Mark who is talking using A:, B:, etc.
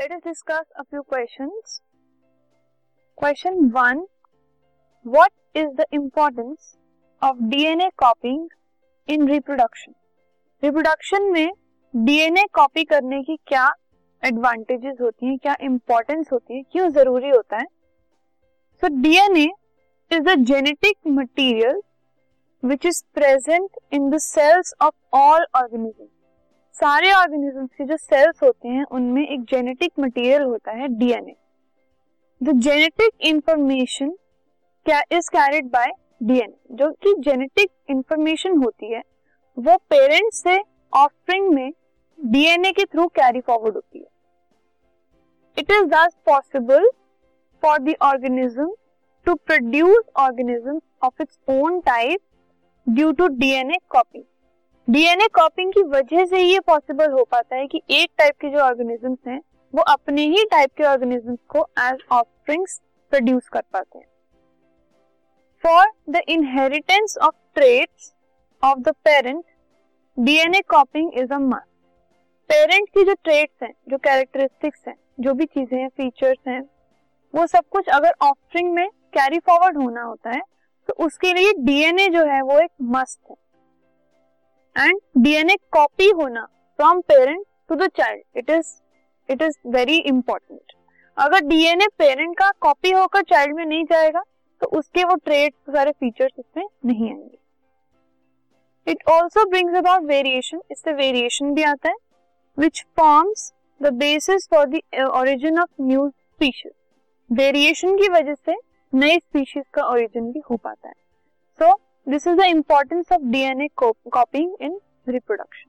A: Let us discuss a few questions. Question 1 What is the importance of DNA copying in reproduction? Reproduction में DNA copy करने की क्या advantages होती हैं, क्या इंपॉर्टेंस होती है, क्यों ज़रूरी होता है so DNA is the genetic material which is present in the cells of all organism सारे ऑर्गेनिज्म के जो सेल्स होते हैं, उनमें एक जेनेटिक मटेरियल होता है डीएनए द जेनेटिक इंफॉर्मेशन क्या इज़ कैरिड बाय डीएनए जो कि जेनेटिक इंफॉर्मेशन होती है, वो पेरेंट्स से ऑफस्प्रिंग में डीएनए के थ्रू कैरी फॉरवर्ड होती है। It is thus possible for the organism to produce organism of its own type due to DNA copying DNA copying की वजह से ये पॉसिबल हो पाता है कि एक टाइप के जो ऑर्गेनिजम्स हैं, वो अपने ही टाइप के ऑर्गेनिजम्स को एज ऑफस्प्रिंग्स प्रोड्यूस कर पाते हैं। For the inheritance of traits of the parent DNA copying is a must parent की जो ट्रेट्स हैं, जो कैरेक्टरिस्टिक्स हैं, जो भी चीज़ें हैं फीचर्स हैं, वो सब कुछ अगर ऑफस्प्रिंग में कैरी फॉरवर्ड होना होता है तो उसके लिए डीएनए जो है वो एक मस्ट है। एंड डीएनए कॉपी होना from parent to the child it is it is very important अगर डीएनए पेरेंट का कॉपी होकर चाइल्ड में नहीं जाएगा तो उसके वो ट्रेड सारे फीचर्स उसमें नहीं आएँगे. It also brings about variation इससे वेरिएशन भी आता है which forms the basis for the origin of new species variation की वजह से नई स्पीशीज का ओरिजिन भी हो पाता है. सो so, This is the importance of DNA copying in reproduction.